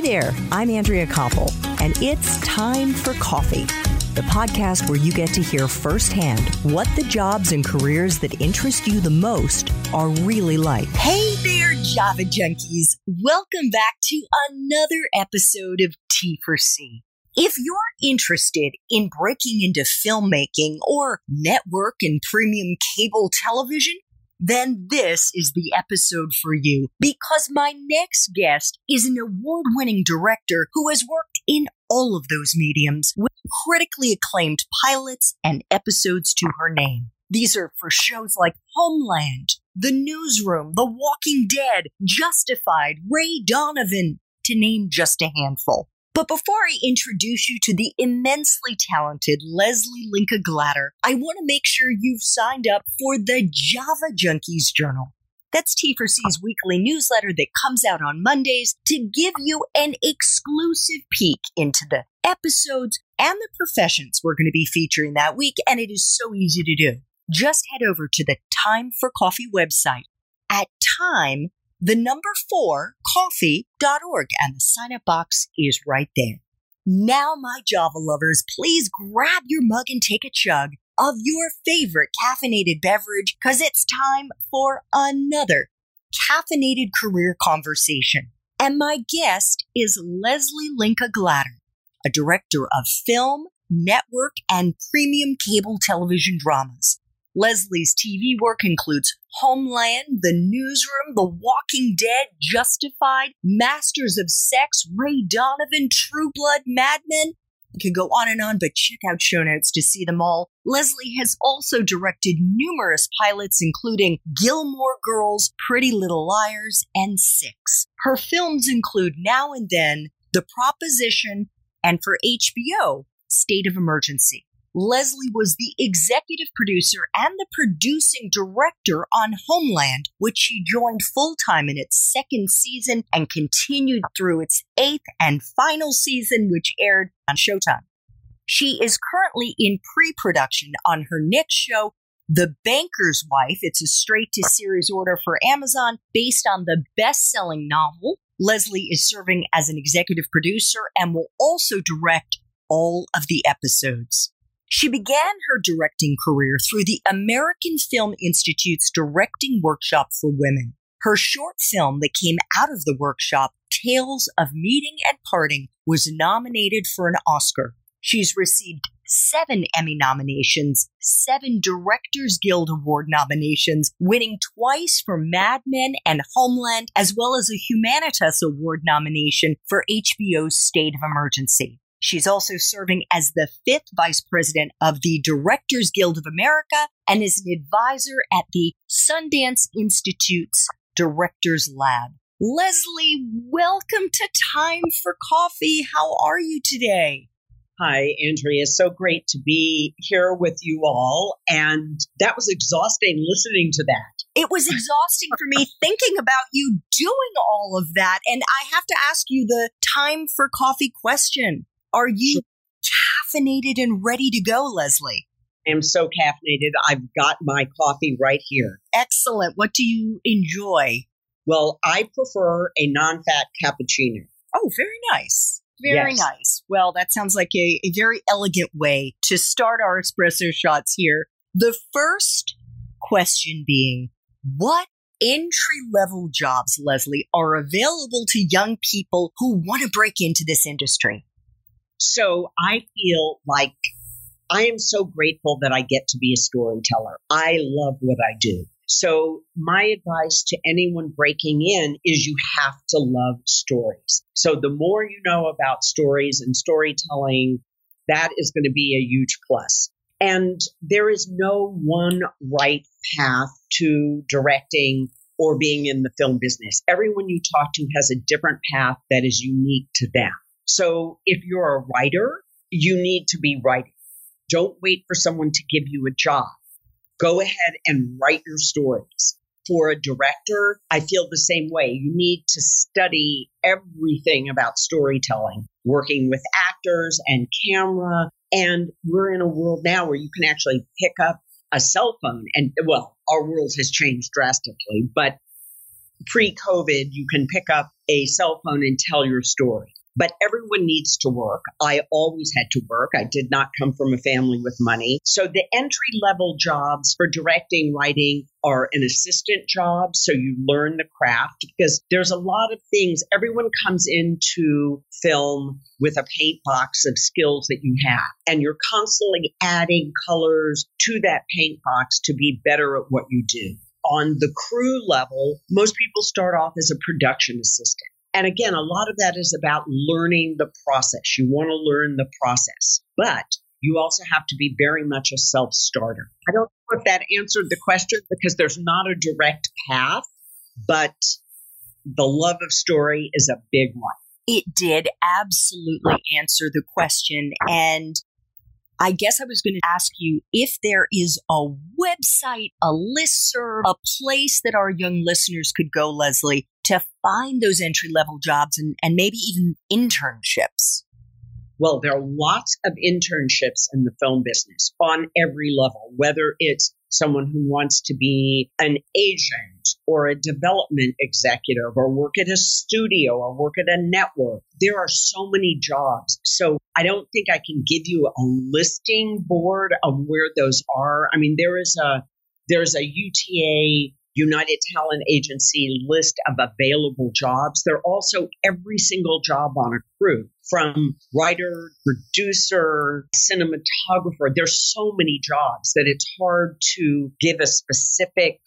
Hi there, I'm Andrea Koppel, and it's time for coffee. The podcast where you get to hear firsthand what the jobs and careers that interest you the most are really like. Hey there, Java junkies. Welcome back to another episode of T for C. If you're interested in breaking into filmmaking or network and premium cable television, then this is the episode for you because my next guest is an award winning director who has worked in all of those mediums with critically acclaimed pilots and episodes to her name. These are for shows like Homeland, The Newsroom, The Walking Dead, Justified, Ray Donovan, to name just a handful. But before I introduce you to the immensely talented Leslie Linka Glatter, I want to make sure you've signed up for the Java Junkies Journal. That's T4C's weekly newsletter that comes out on Mondays to give you an exclusive peek into the episodes and the professions we're going to be featuring that week, and it is so easy to do. Just head over to the Time for Coffee website at time the number four coffee.org and the sign up box is right there. Now, my Java lovers, please grab your mug and take a chug of your favorite caffeinated beverage because it's time for another caffeinated career conversation. And my guest is Leslie Linka Glatter, a director of film, network, and premium cable television dramas. Leslie's TV work includes Homeland, The Newsroom, The Walking Dead, Justified, Masters of Sex, Ray Donovan, True Blood, Mad Men. I could go on and on, but check out show notes to see them all. Leslie has also directed numerous pilots, including Gilmore Girls, Pretty Little Liars, and Six. Her films include Now and Then, The Proposition, and for HBO, State of Emergency. Leslie was the executive producer and the producing director on Homeland, which she joined full time in its second season and continued through its eighth and final season, which aired on Showtime. She is currently in pre production on her next show, The Banker's Wife. It's a straight to series order for Amazon based on the best selling novel. Leslie is serving as an executive producer and will also direct all of the episodes. She began her directing career through the American Film Institute's Directing Workshop for Women. Her short film that came out of the workshop, Tales of Meeting and Parting, was nominated for an Oscar. She's received seven Emmy nominations, seven Directors Guild Award nominations, winning twice for Mad Men and Homeland, as well as a Humanitas Award nomination for HBO's State of Emergency. She's also serving as the fifth vice president of the Directors Guild of America and is an advisor at the Sundance Institute's Directors Lab. Leslie, welcome to Time for Coffee. How are you today? Hi, Andrea. It's so great to be here with you all. And that was exhausting listening to that. It was exhausting for me thinking about you doing all of that. And I have to ask you the time for coffee question. Are you caffeinated and ready to go, Leslie? I am so caffeinated. I've got my coffee right here. Excellent. What do you enjoy? Well, I prefer a non fat cappuccino. Oh, very nice. Very Yes. nice. Well, that sounds like a, a very elegant way to start our espresso shots here. The first question being what entry level jobs, Leslie, are available to young people who want to break into this industry? So I feel like I am so grateful that I get to be a storyteller. I love what I do. So my advice to anyone breaking in is you have to love stories. So the more you know about stories and storytelling, that is going to be a huge plus. And there is no one right path to directing or being in the film business. Everyone you talk to has a different path that is unique to them. So if you're a writer, you need to be writing. Don't wait for someone to give you a job. Go ahead and write your stories. For a director, I feel the same way. You need to study everything about storytelling, working with actors and camera. And we're in a world now where you can actually pick up a cell phone. And well, our world has changed drastically, but pre COVID, you can pick up a cell phone and tell your story. But everyone needs to work. I always had to work. I did not come from a family with money. So the entry level jobs for directing, writing are an assistant job. So you learn the craft because there's a lot of things. Everyone comes into film with a paint box of skills that you have, and you're constantly adding colors to that paint box to be better at what you do on the crew level, most people start off as a production assistant. And again, a lot of that is about learning the process. You want to learn the process, but you also have to be very much a self starter. I don't know if that answered the question because there's not a direct path, but the love of story is a big one. It did absolutely answer the question. And I guess I was going to ask you if there is a website, a listserv, a place that our young listeners could go, Leslie, to find those entry level jobs and, and maybe even internships? Well, there are lots of internships in the film business on every level, whether it's someone who wants to be an agent or a development executive or work at a studio or work at a network. There are so many jobs. So I don't think I can give you a listing board of where those are. I mean, there is a there's a UTA United Talent Agency list of available jobs. There are also every single job on a crew from writer, producer, cinematographer. There's so many jobs that it's hard to give a specific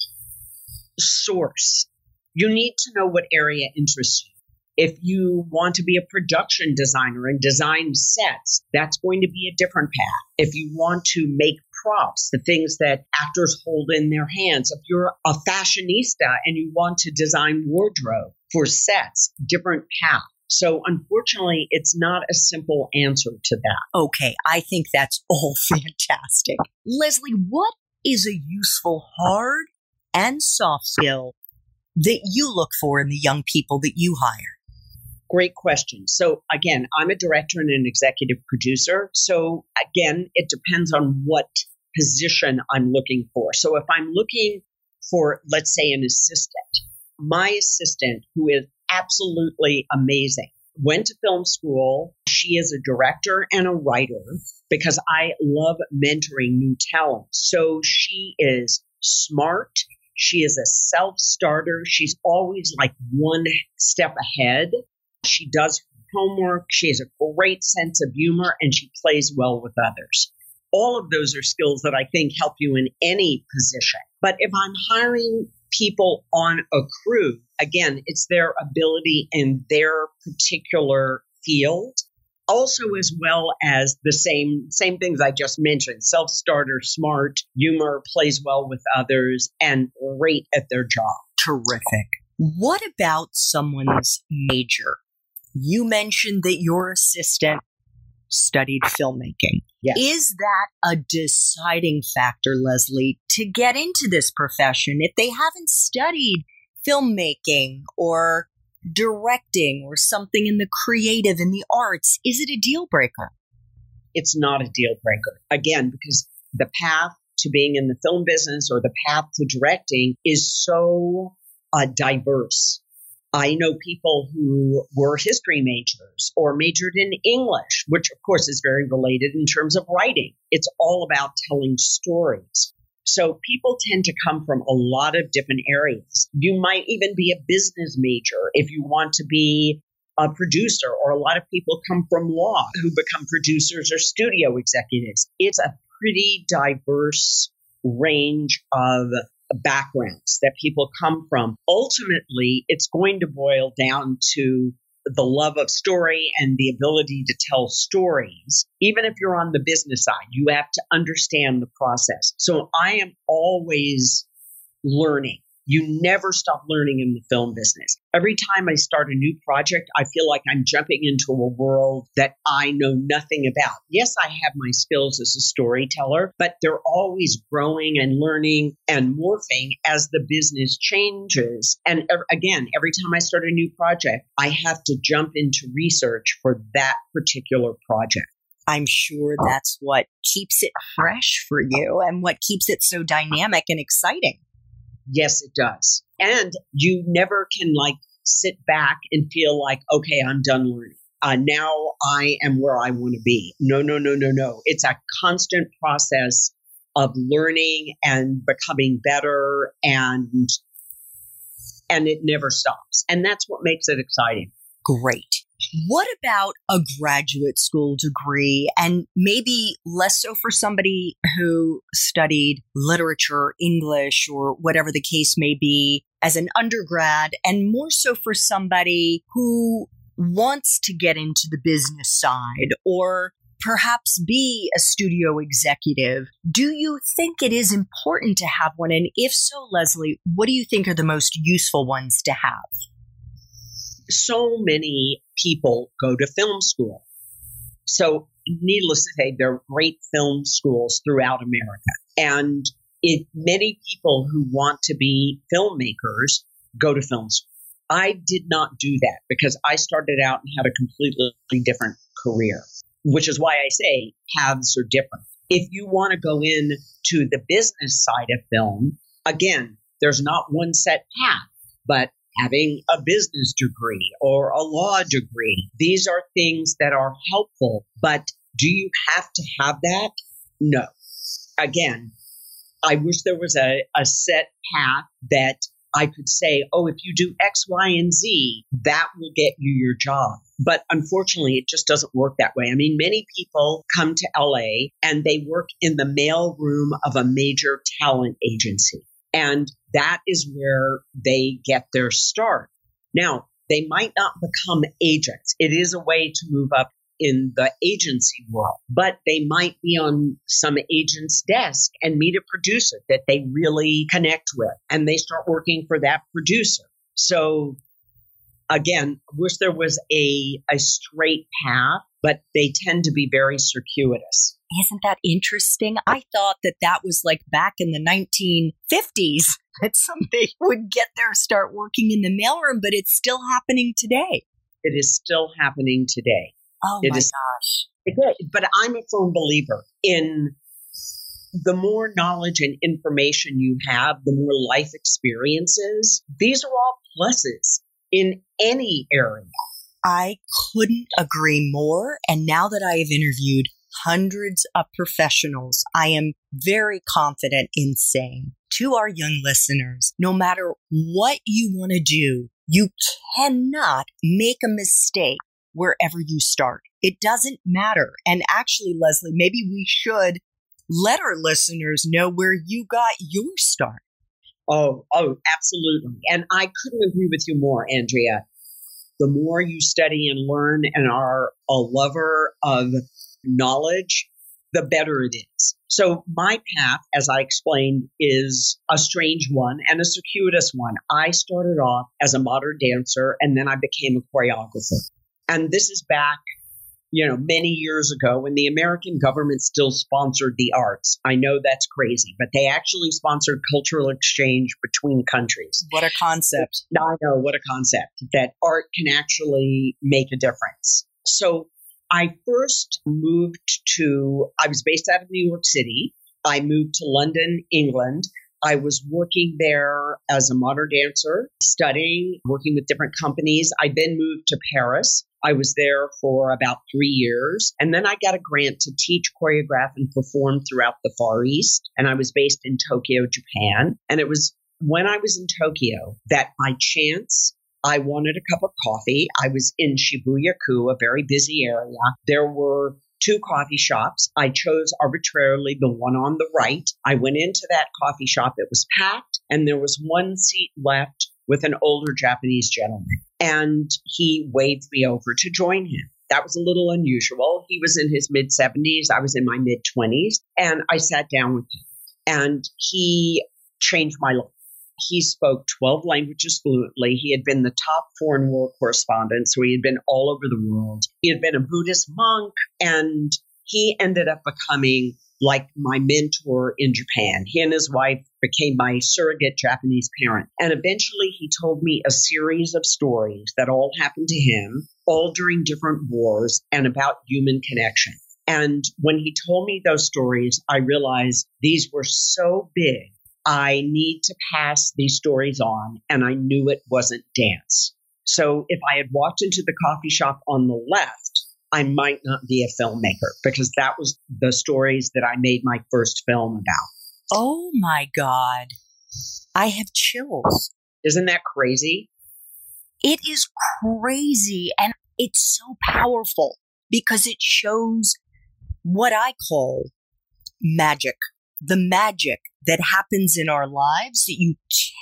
source. You need to know what area interests you. If you want to be a production designer and design sets, that's going to be a different path. If you want to make props, the things that actors hold in their hands. If you're a fashionista and you want to design wardrobe for sets, different path. So unfortunately, it's not a simple answer to that. Okay, I think that's all fantastic. Leslie, what is a useful hard and soft skill that you look for in the young people that you hire? Great question. So again, I'm a director and an executive producer. So again, it depends on what position I'm looking for. So if I'm looking for, let's say, an assistant, my assistant, who is absolutely amazing, went to film school. She is a director and a writer because I love mentoring new talent. So she is smart. She is a self starter. She's always like one step ahead. She does homework. She has a great sense of humor and she plays well with others all of those are skills that I think help you in any position. But if I'm hiring people on a crew, again, it's their ability in their particular field. Also, as well as the same same things I just mentioned: self-starter, smart, humor, plays well with others, and great at their job. Terrific. What about someone's major? You mentioned that your assistant studied filmmaking. Yes. Is that a deciding factor, Leslie, to get into this profession if they haven't studied filmmaking or directing or something in the creative in the arts? Is it a deal breaker? It's not a deal breaker. Again, because the path to being in the film business or the path to directing is so uh, diverse. I know people who were history majors or majored in English, which of course is very related in terms of writing. It's all about telling stories. So people tend to come from a lot of different areas. You might even be a business major if you want to be a producer, or a lot of people come from law who become producers or studio executives. It's a pretty diverse range of backgrounds that people come from. Ultimately, it's going to boil down to the love of story and the ability to tell stories. Even if you're on the business side, you have to understand the process. So I am always learning. You never stop learning in the film business. Every time I start a new project, I feel like I'm jumping into a world that I know nothing about. Yes, I have my skills as a storyteller, but they're always growing and learning and morphing as the business changes. And again, every time I start a new project, I have to jump into research for that particular project. I'm sure that's what keeps it fresh for you and what keeps it so dynamic and exciting. Yes, it does. And you never can like sit back and feel like, okay, I'm done learning. Uh, now I am where I want to be. No, no, no, no, no. It's a constant process of learning and becoming better and and it never stops. And that's what makes it exciting. Great. What about a graduate school degree and maybe less so for somebody who studied literature, English, or whatever the case may be as an undergrad, and more so for somebody who wants to get into the business side or perhaps be a studio executive. Do you think it is important to have one? And if so, Leslie, what do you think are the most useful ones to have? So many people go to film school. So, needless to say, there are great film schools throughout America. And it, many people who want to be filmmakers go to film school. I did not do that because I started out and had a completely different career which is why I say paths are different. If you want to go in to the business side of film, again, there's not one set path, but having a business degree or a law degree, these are things that are helpful. But do you have to have that? No. Again, I wish there was a, a set path that I could say, oh, if you do X, Y, and Z, that will get you your job. But unfortunately, it just doesn't work that way. I mean, many people come to LA and they work in the mail room of a major talent agency. And that is where they get their start. Now, they might not become agents. It is a way to move up in the agency world, but they might be on some agent's desk and meet a producer that they really connect with and they start working for that producer. So again, wish there was a, a straight path, but they tend to be very circuitous. Isn't that interesting? I thought that that was like back in the 1950s that somebody would get there, start working in the mailroom, but it's still happening today. It is still happening today. Oh it my is, gosh. It, but I'm a firm believer in the more knowledge and information you have, the more life experiences. These are all pluses in any area. I couldn't agree more. And now that I have interviewed hundreds of professionals, I am very confident in saying to our young listeners, no matter what you want to do, you cannot make a mistake wherever you start. It doesn't matter. And actually, Leslie, maybe we should let our listeners know where you got your start. Oh, oh, absolutely. And I couldn't agree with you more, Andrea. The more you study and learn and are a lover of knowledge, the better it is. So my path, as I explained, is a strange one and a circuitous one. I started off as a modern dancer and then I became a choreographer. And this is back, you know, many years ago when the American government still sponsored the arts. I know that's crazy, but they actually sponsored cultural exchange between countries. What a concept. I know, what a concept that art can actually make a difference. So I first moved to, I was based out of New York City. I moved to London, England. I was working there as a modern dancer, studying, working with different companies. I then moved to Paris I was there for about three years. And then I got a grant to teach, choreograph, and perform throughout the Far East. And I was based in Tokyo, Japan. And it was when I was in Tokyo that by chance I wanted a cup of coffee. I was in Shibuya-ku, a very busy area. There were two coffee shops. I chose arbitrarily the one on the right. I went into that coffee shop. It was packed and there was one seat left with an older Japanese gentleman and he waved me over to join him. That was a little unusual. He was in his mid 70s, I was in my mid 20s, and I sat down with him. And he changed my life. He spoke 12 languages fluently. He had been the top foreign war correspondent, so he had been all over the world. He had been a Buddhist monk, and he ended up becoming like my mentor in Japan. He and his wife became my surrogate Japanese parent. And eventually he told me a series of stories that all happened to him, all during different wars and about human connection. And when he told me those stories, I realized these were so big. I need to pass these stories on. And I knew it wasn't dance. So if I had walked into the coffee shop on the left, I might not be a filmmaker because that was the stories that I made my first film about. Oh my God. I have chills. Isn't that crazy? It is crazy and it's so powerful because it shows what I call magic. The magic that happens in our lives that you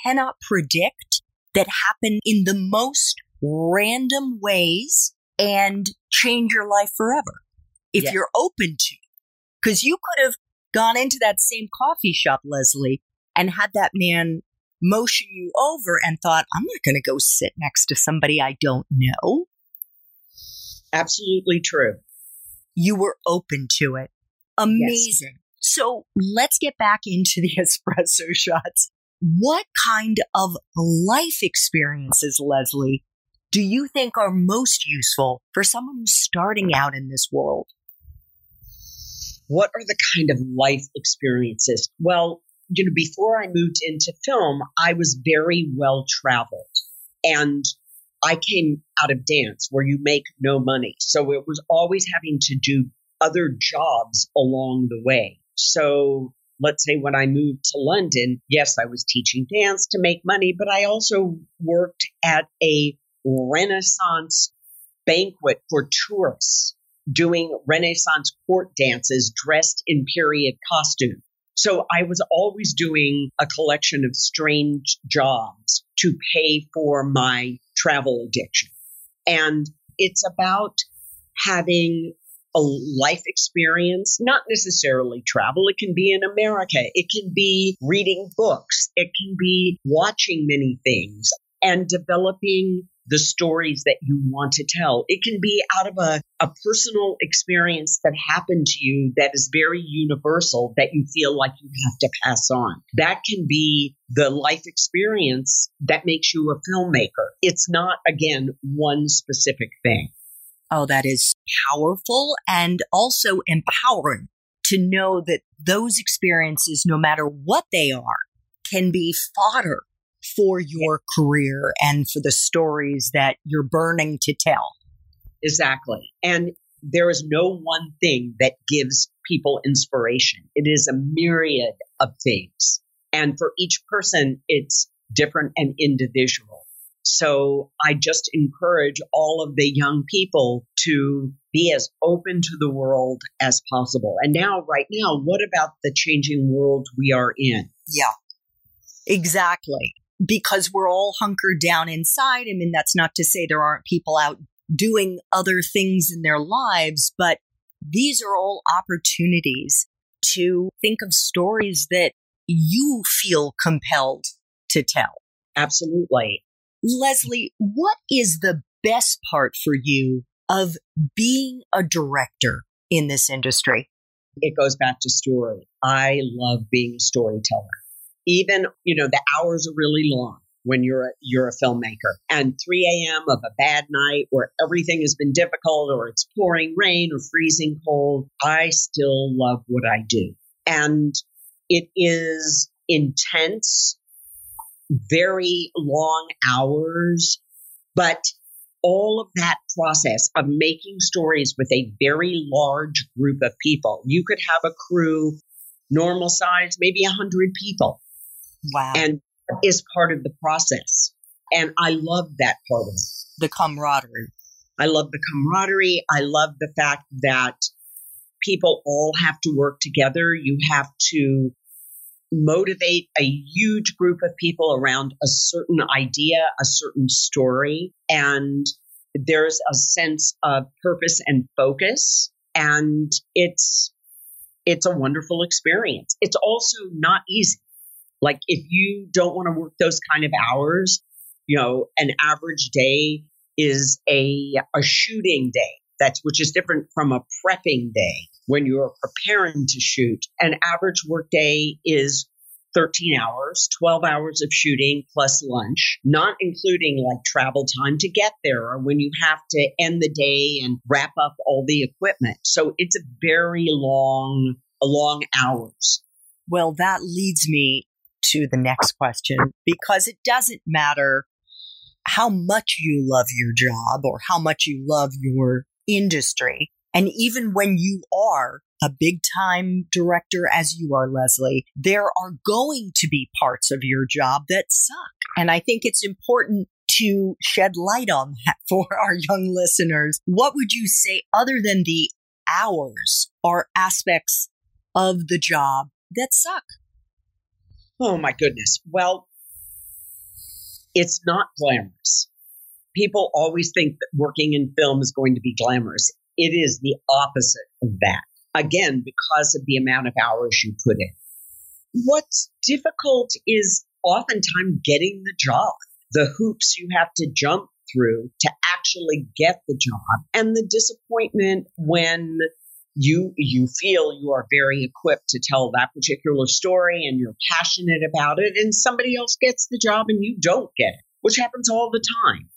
cannot predict, that happen in the most random ways and change your life forever if Yeah. you're open to. Because you could have gone into that same coffee shop, Leslie, and had that man motion you over and thought, I'm not going to go sit next to somebody I don't know. Absolutely true. You were open to it. Amazing. So let's get back into the espresso shots. What kind of life experiences, Leslie, do you think are most useful for someone who's starting out in this world? What are the kind of life experiences? Well, you know, before I moved into film, I was very well traveled. And I came out of dance where you make no money. So it was always having to do other jobs along the way. So let's say when I moved to London, yes, I was teaching dance to make money, but I also worked at a Renaissance banquet for tourists doing Renaissance court dances dressed in period costume. So I was always doing a collection of strange jobs to pay for my travel addiction. And it's about having a life experience, not necessarily travel. It can be in America. It can be reading books. It can be watching many things and developing the stories that you want to tell. It can be out of a, a personal experience that happened to you that is very universal that you feel like you have to pass on. That can be the life experience that makes you a filmmaker. It's not, again, one specific thing. Oh, that is powerful and also empowering to know that those experiences, no matter what they are, can be fodder for your career and for the stories that you're burning to tell. Exactly. And there is no one thing that gives people inspiration. It is a myriad of things. And for each person, it's different and individual. So I just encourage all of the young people to be as open to the world as possible. And now, right now, what about the changing world we are in? Yeah, exactly. Because we're all hunkered down inside. I mean, that's not to say there aren't people out doing other things in their lives, but these are all opportunities to think of stories that you feel compelled to tell. Absolutely. Leslie, what is the best part for you of being a director in this industry? It goes back to story. I love being a storyteller. Even, you know, the hours are really long when you're a, you're a filmmaker and 3 a.m. of a bad night where everything has been difficult or it's pouring rain or freezing cold. I still love what I do. And it is intense, very long hours, but all of that process of making stories with a very large group of people. You could have a crew normal size, maybe 100 people, Wow. and is part of the process. And I love that part of it. the camaraderie. I love the camaraderie. I love the fact that people all have to work together. You have to motivate a huge group of people around a certain idea, a certain story. And there's a sense of purpose and focus. And it's, it's a wonderful experience. It's also not easy. Like if you don't want to work those kind of hours, you know, an average day is a a shooting day. That's which is different from a prepping day when you're preparing to shoot. An average work day is 13 hours, 12 hours of shooting plus lunch, not including like travel time to get there or when you have to end the day and wrap up all the equipment. So it's a very long, long hours. Well, that leads me to the next question because it doesn't matter how much you love your job or how much you love your industry. And even when you are a big time director as you are, Leslie, there are going to be parts of your job that suck. And I think it's important to shed light on that for our young listeners. What would you say other than the hours are aspects of the job that suck? Oh my goodness. Well, it's not glamorous. People always think that working in film is going to be glamorous. It is the opposite of that. Again, because of the amount of hours you put in. What's difficult is oftentimes getting the job, the hoops you have to jump through to actually get the job, and the disappointment when you you feel you are very equipped to tell that particular story and you're passionate about it and somebody else gets the job and you don't get it which happens all the time.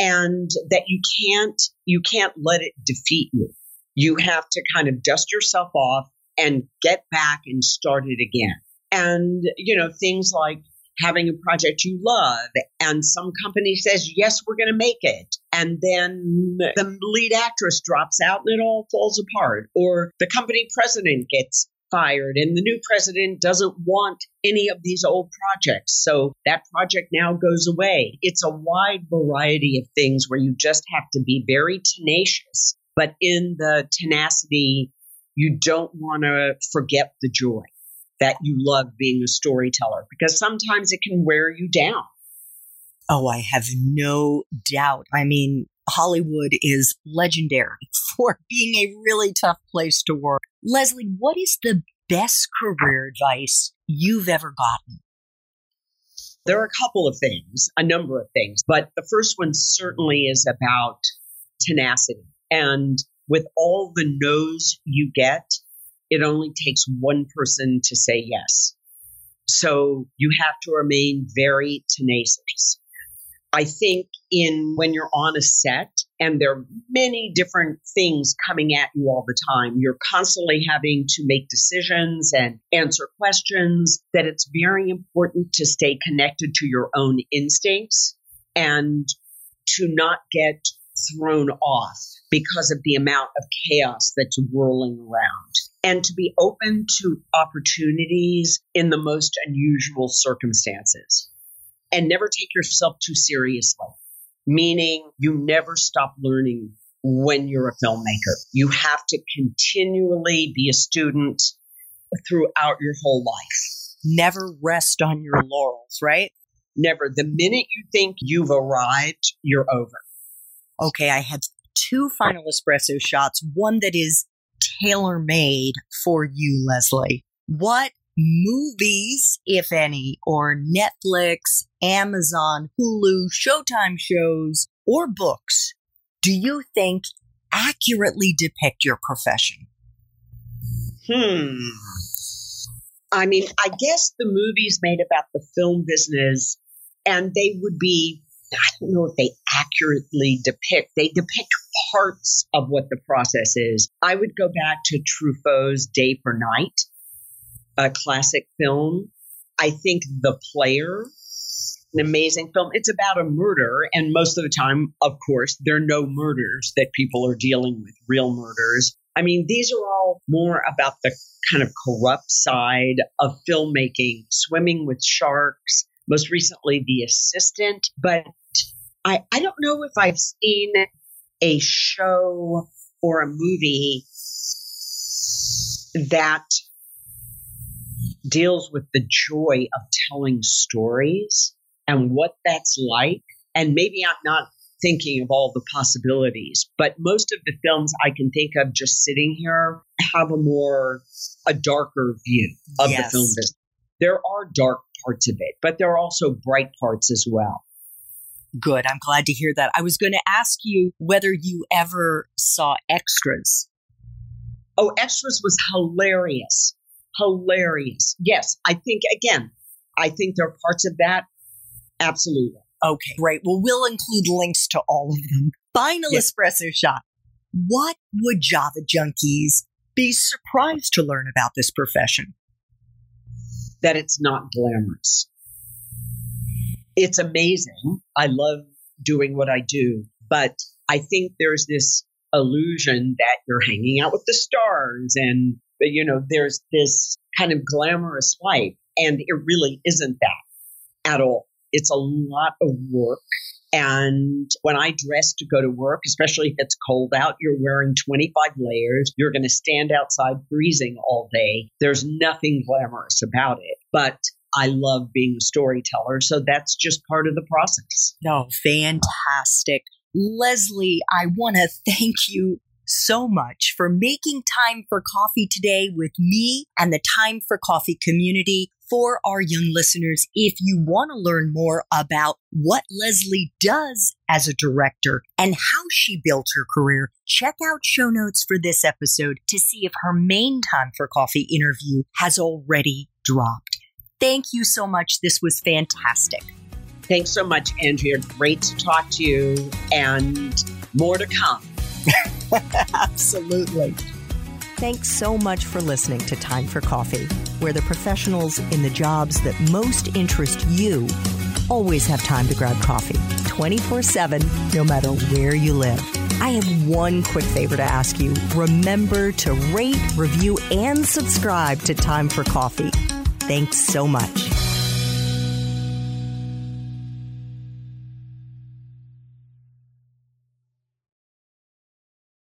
And that you can't you can't let it defeat you. You have to kind of dust yourself off and get back and start it again. And you know things like having a project you love and some company says yes we're going to make it. And then the lead actress drops out and it all falls apart or the company president gets fired and the new president doesn't want any of these old projects. So that project now goes away. It's a wide variety of things where you just have to be very tenacious but in the tenacity you don't want to forget the joy that you love being a storyteller because sometimes it can wear you down. Oh, I have no doubt. I mean, Hollywood is legendary for being a really tough place to work. Leslie, what is the best career advice you've ever gotten? There are a couple of things, a number of things, but the first one certainly is about tenacity. And with all the no's you get, it only takes one person to say yes. So you have to remain very tenacious. I think in when you're on a set and there are many different things coming at you all the time, you're constantly having to make decisions and answer questions, that it's very important to stay connected to your own instincts and to not get thrown off because of the amount of chaos that's whirling around and to be open to opportunities in the most unusual circumstances and never take yourself too seriously, meaning you never stop learning when you're a filmmaker. You have to continually be a student throughout your whole life. Never rest on your laurels, right? Never. The minute you think you've arrived, you're over. Okay, I had two final espresso shots, one that is tailor made for you, Leslie. What movies, if any, or Netflix, Amazon, Hulu, Showtime shows, or books do you think accurately depict your profession? Hmm. I mean, I guess the movies made about the film business, and they would be I don't know if they accurately depict, they depict parts of what the process is. I would go back to Truffaut's Day for Night, a classic film. I think The Player, an amazing film. It's about a murder, and most of the time, of course, there are no murders that people are dealing with, real murders. I mean, these are all more about the kind of corrupt side of filmmaking, swimming with sharks, most recently The Assistant, but I, I don't know if I've seen a show or a movie that deals with the joy of telling stories and what that's like. And maybe I'm not thinking of all the possibilities, but most of the films I can think of just sitting here have a more, a darker view of yes. the film business. There are dark parts of it, but there are also bright parts as well. Good. I'm glad to hear that. I was going to ask you whether you ever saw extras. Oh, extras was hilarious. Hilarious. Yes. I think, again, I think there are parts of that. Absolutely. Okay, great. Well, we'll include links to all of them. Final yes. espresso shot. What would Java junkies be surprised to learn about this profession? That it's not glamorous it's amazing. I love doing what I do. But I think there's this illusion that you're hanging out with the stars and, you know, there's this kind of glamorous life. And it really isn't that at all. It's a lot of work. And when I dress to go to work, especially if it's cold out, you're wearing 25 layers. You're going to stand outside freezing all day. There's nothing glamorous about it. But I love being a storyteller. So that's just part of the process. No, fantastic. Leslie, I want to thank you so much for making time for coffee today with me and the Time for Coffee community. For our young listeners, if you want to learn more about what Leslie does as a director and how she built her career, check out show notes for this episode to see if her main Time for Coffee interview has already dropped. Thank you so much. This was fantastic. Thanks so much, Andrea. Great to talk to you and more to come. Absolutely. Thanks so much for listening to Time for Coffee, where the professionals in the jobs that most interest you always have time to grab coffee 24 7, no matter where you live. I have one quick favor to ask you. Remember to rate, review, and subscribe to Time for Coffee. Thanks so much.